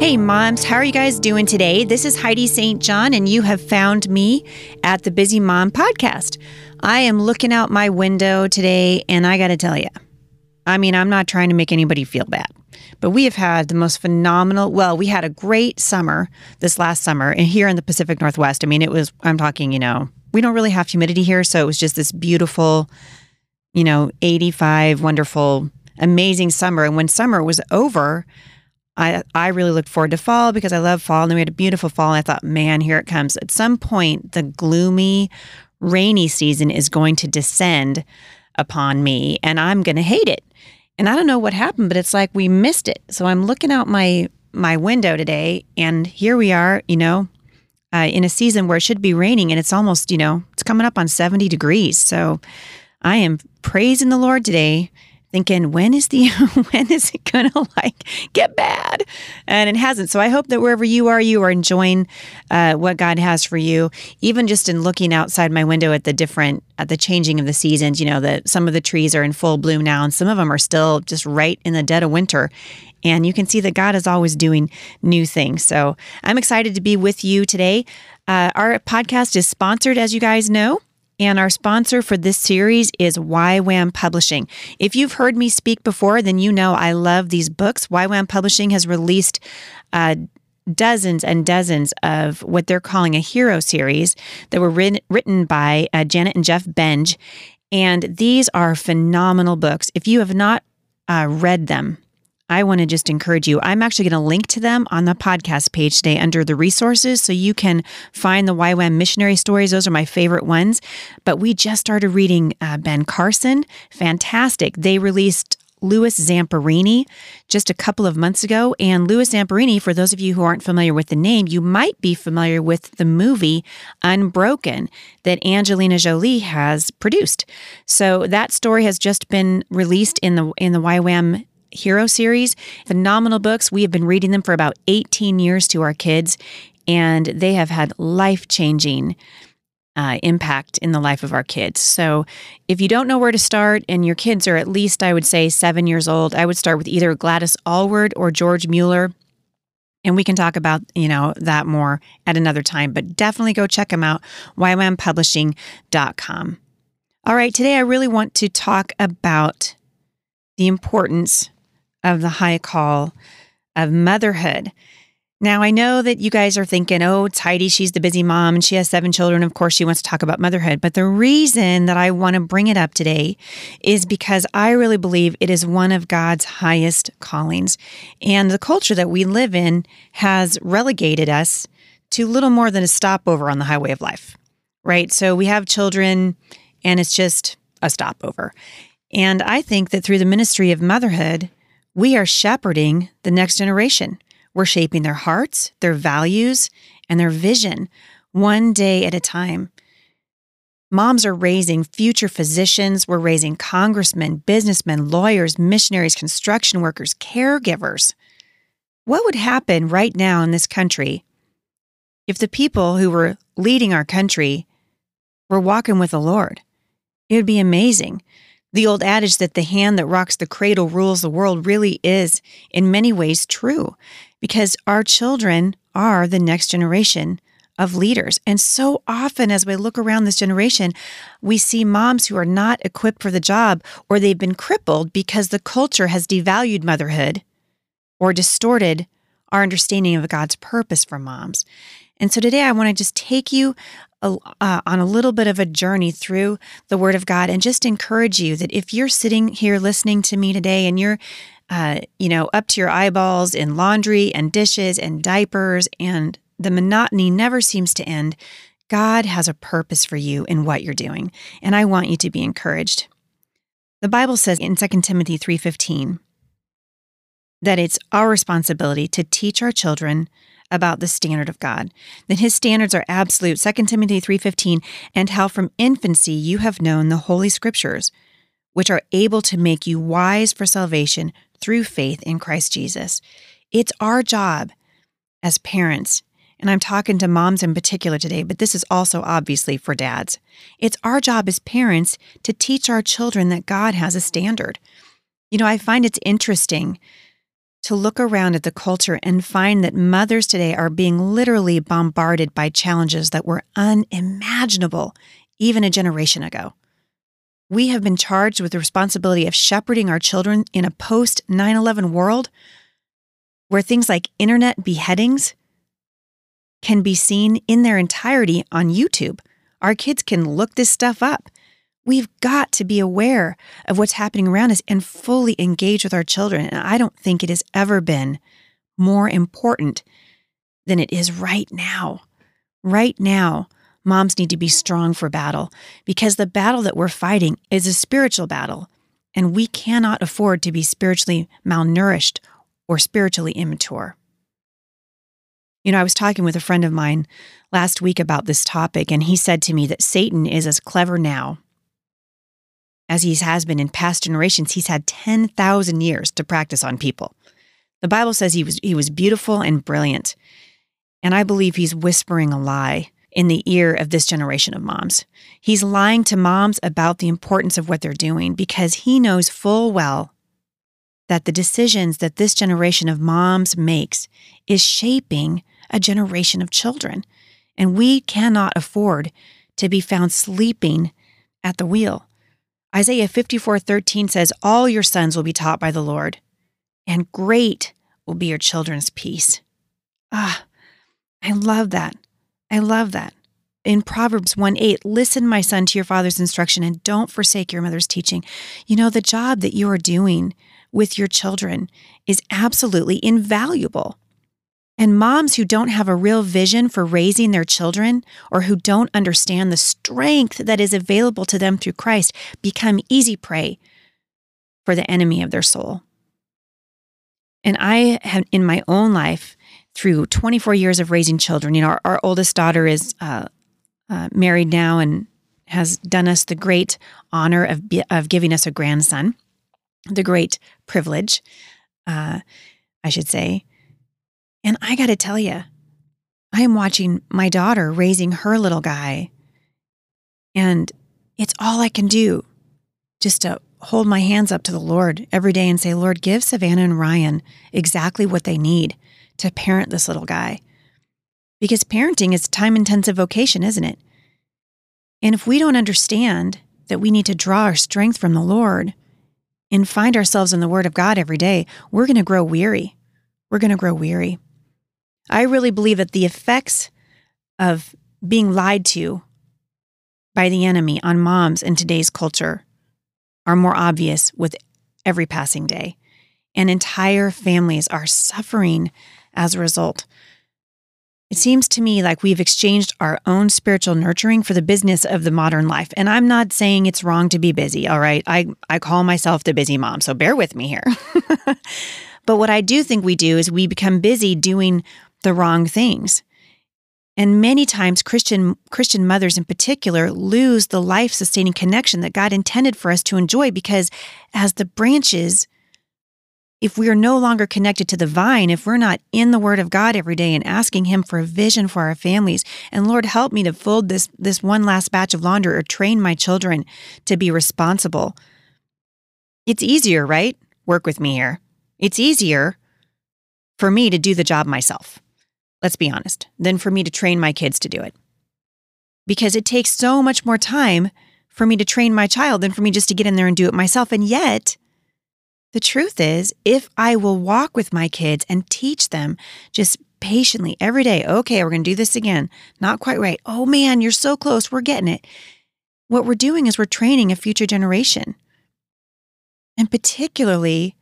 Hey, moms, how are you guys doing today? This is Heidi St. John, and you have found me at the Busy Mom podcast. I am looking out my window today, and I got to tell you, I mean, I'm not trying to make anybody feel bad, but we have had the most phenomenal, well, we had a great summer this last summer, and here in the Pacific Northwest, I mean, it was, I'm talking, you know, we don't really have humidity here, so it was just this beautiful, you know, 85, wonderful, amazing summer. And when summer was over, I, I really looked forward to fall because I love fall. And then we had a beautiful fall. And I thought, man, here it comes. At some point, the gloomy, rainy season is going to descend upon me and I'm going to hate it. And I don't know what happened, but it's like we missed it. So I'm looking out my my window today and here we are, you know, uh, in a season where it should be raining and it's almost, you know, it's coming up on 70 degrees. So I am praising the Lord today thinking when is the when is it gonna like get bad? And it hasn't. So i hope that wherever you are you are enjoying uh, what god has for you even just in looking outside my window at the different at the changing of the seasons you know that some of the trees are in full bloom now and some of them are still just right in the dead of winter. And you can see that god is always doing new things. So i'm excited to be with you today. Uh, our podcast is sponsored as you guys know and our sponsor for this series is YWAM Publishing. If you've heard me speak before, then you know I love these books. YWAM Publishing has released uh, dozens and dozens of what they're calling a hero series that were written, written by uh, Janet and Jeff Benge. And these are phenomenal books. If you have not uh, read them, I want to just encourage you. I'm actually going to link to them on the podcast page today under the resources so you can find the YWAM missionary stories. Those are my favorite ones. But we just started reading uh, Ben Carson. Fantastic. They released Louis Zamperini just a couple of months ago. And Louis Zamperini, for those of you who aren't familiar with the name, you might be familiar with the movie Unbroken that Angelina Jolie has produced. So that story has just been released in the in the YWAM Hero series. Phenomenal books. We have been reading them for about 18 years to our kids, and they have had life changing uh, impact in the life of our kids. So, if you don't know where to start, and your kids are at least, I would say, seven years old, I would start with either Gladys Aylward or George Mueller. And we can talk about, you know, that more at another time, but definitely go check them out, ywampublishing.com. All right, today I really want to talk about the importance of the high call of motherhood. Now, I know that you guys are thinking, oh, it's Heidi. She's the busy mom and she has seven children. Of course, she wants to talk about motherhood. But the reason that I want to bring it up today is because I really believe it is one of God's highest callings. And the culture that we live in has relegated us to little more than a stopover on the highway of life, right? So we have children and it's just a stopover. And I think that through the ministry of motherhood, we are shepherding the next generation. We're shaping their hearts, their values, and their vision one day at a time. Moms are raising future physicians. We're raising congressmen, businessmen, lawyers, missionaries, construction workers, caregivers. What would happen right now in this country if the people who were leading our country were walking with the Lord? It would be amazing. The old adage that the hand that rocks the cradle rules the world really is, in many ways, true because our children are the next generation of leaders. And so often, as we look around this generation, we see moms who are not equipped for the job or they've been crippled because the culture has devalued motherhood or distorted our understanding of God's purpose for moms. And so today I want to just take you uh, on a little bit of a journey through the Word of God and just encourage you that if you're sitting here listening to me today and you're uh, you know, up to your eyeballs in laundry and dishes and diapers, and the monotony never seems to end. God has a purpose for you in what you're doing, and I want you to be encouraged. The Bible says in 2 Timothy 3:15 that it's our responsibility to teach our children about the standard of God. That his standards are absolute. 2 Timothy 3:15 and how from infancy you have known the holy scriptures which are able to make you wise for salvation through faith in Christ Jesus. It's our job as parents and I'm talking to moms in particular today, but this is also obviously for dads. It's our job as parents to teach our children that God has a standard. You know, I find it's interesting to look around at the culture and find that mothers today are being literally bombarded by challenges that were unimaginable even a generation ago. We have been charged with the responsibility of shepherding our children in a post 9 11 world where things like internet beheadings can be seen in their entirety on YouTube. Our kids can look this stuff up. We've got to be aware of what's happening around us and fully engage with our children. And I don't think it has ever been more important than it is right now. Right now, moms need to be strong for battle because the battle that we're fighting is a spiritual battle, and we cannot afford to be spiritually malnourished or spiritually immature. You know, I was talking with a friend of mine last week about this topic, and he said to me that Satan is as clever now as he has been in past generations, he's had 10,000 years to practice on people. The Bible says he was, he was beautiful and brilliant. And I believe he's whispering a lie in the ear of this generation of moms. He's lying to moms about the importance of what they're doing because he knows full well that the decisions that this generation of moms makes is shaping a generation of children. And we cannot afford to be found sleeping at the wheel. Isaiah 54:13 says, "All your sons will be taught by the Lord, and great will be your children's peace." Ah, I love that. I love that. In Proverbs 1 8, listen, my son, to your father's instruction and don't forsake your mother's teaching. You know, the job that you are doing with your children is absolutely invaluable. And moms who don't have a real vision for raising their children or who don't understand the strength that is available to them through Christ become easy prey for the enemy of their soul. And I have, in my own life, through 24 years of raising children, you know, our, our oldest daughter is uh, uh, married now and has done us the great honor of, of giving us a grandson, the great privilege, uh, I should say. And I got to tell you, I am watching my daughter raising her little guy. And it's all I can do just to hold my hands up to the Lord every day and say, Lord, give Savannah and Ryan exactly what they need to parent this little guy. Because parenting is time intensive vocation, isn't it? And if we don't understand that we need to draw our strength from the Lord and find ourselves in the Word of God every day, we're going to grow weary. We're going to grow weary. I really believe that the effects of being lied to by the enemy on moms in today's culture are more obvious with every passing day. And entire families are suffering as a result. It seems to me like we've exchanged our own spiritual nurturing for the business of the modern life. And I'm not saying it's wrong to be busy, all right? I, I call myself the busy mom, so bear with me here. but what I do think we do is we become busy doing the wrong things. And many times Christian Christian mothers in particular lose the life-sustaining connection that God intended for us to enjoy because as the branches if we are no longer connected to the vine, if we're not in the word of God every day and asking him for a vision for our families, and Lord help me to fold this this one last batch of laundry or train my children to be responsible. It's easier, right? Work with me here. It's easier for me to do the job myself let's be honest, than for me to train my kids to do it. Because it takes so much more time for me to train my child than for me just to get in there and do it myself. And yet, the truth is, if I will walk with my kids and teach them just patiently every day, okay, we're going to do this again. Not quite right. Oh man, you're so close. We're getting it. What we're doing is we're training a future generation. And particularly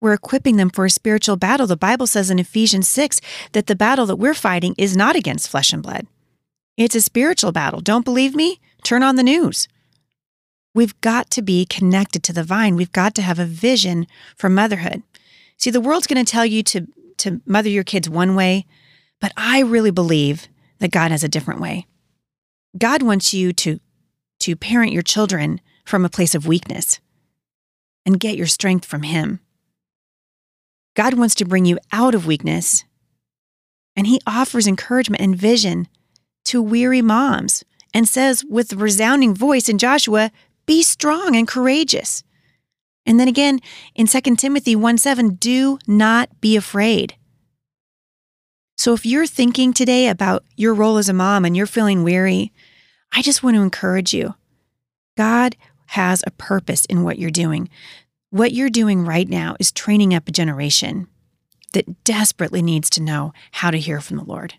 We're equipping them for a spiritual battle. The Bible says in Ephesians 6 that the battle that we're fighting is not against flesh and blood. It's a spiritual battle. Don't believe me? Turn on the news. We've got to be connected to the vine. We've got to have a vision for motherhood. See, the world's going to tell you to, to mother your kids one way, but I really believe that God has a different way. God wants you to, to parent your children from a place of weakness and get your strength from Him. God wants to bring you out of weakness, and He offers encouragement and vision to weary moms and says with a resounding voice in Joshua, Be strong and courageous. And then again in 2 Timothy 1 7, do not be afraid. So if you're thinking today about your role as a mom and you're feeling weary, I just want to encourage you. God has a purpose in what you're doing. What you're doing right now is training up a generation that desperately needs to know how to hear from the Lord.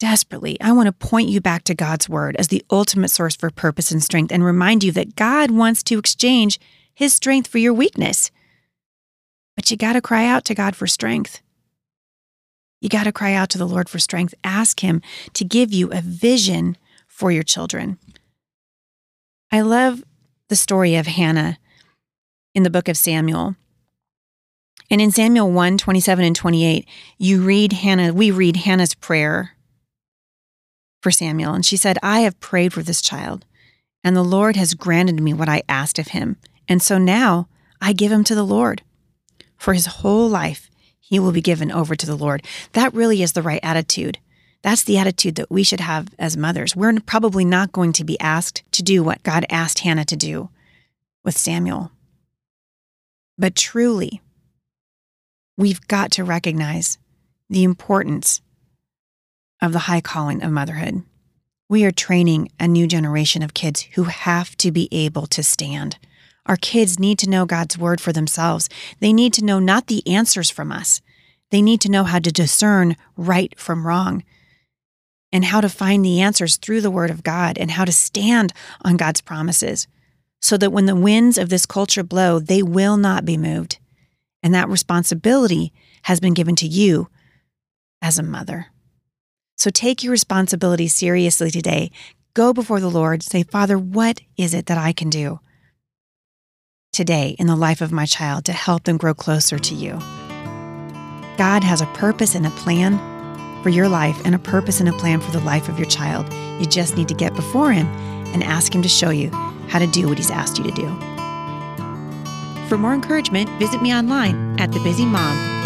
Desperately, I want to point you back to God's word as the ultimate source for purpose and strength and remind you that God wants to exchange his strength for your weakness. But you got to cry out to God for strength. You got to cry out to the Lord for strength. Ask Him to give you a vision for your children. I love the story of Hannah in the book of Samuel. And in Samuel 1 27 and 28, you read Hannah, we read Hannah's prayer for Samuel. And she said, I have prayed for this child, and the Lord has granted me what I asked of him. And so now I give him to the Lord. For his whole life, he will be given over to the Lord. That really is the right attitude. That's the attitude that we should have as mothers. We're probably not going to be asked to do what God asked Hannah to do with Samuel. But truly, we've got to recognize the importance of the high calling of motherhood. We are training a new generation of kids who have to be able to stand. Our kids need to know God's word for themselves. They need to know not the answers from us, they need to know how to discern right from wrong and how to find the answers through the word of God and how to stand on God's promises so that when the winds of this culture blow, they will not be moved. And that responsibility has been given to you as a mother. So take your responsibility seriously today. Go before the Lord. Say, Father, what is it that I can do today in the life of my child to help them grow closer to you? God has a purpose and a plan for your life and a purpose and a plan for the life of your child. You just need to get before Him and ask Him to show you how to do what He's asked you to do. For more encouragement, visit me online at thebusymom.com.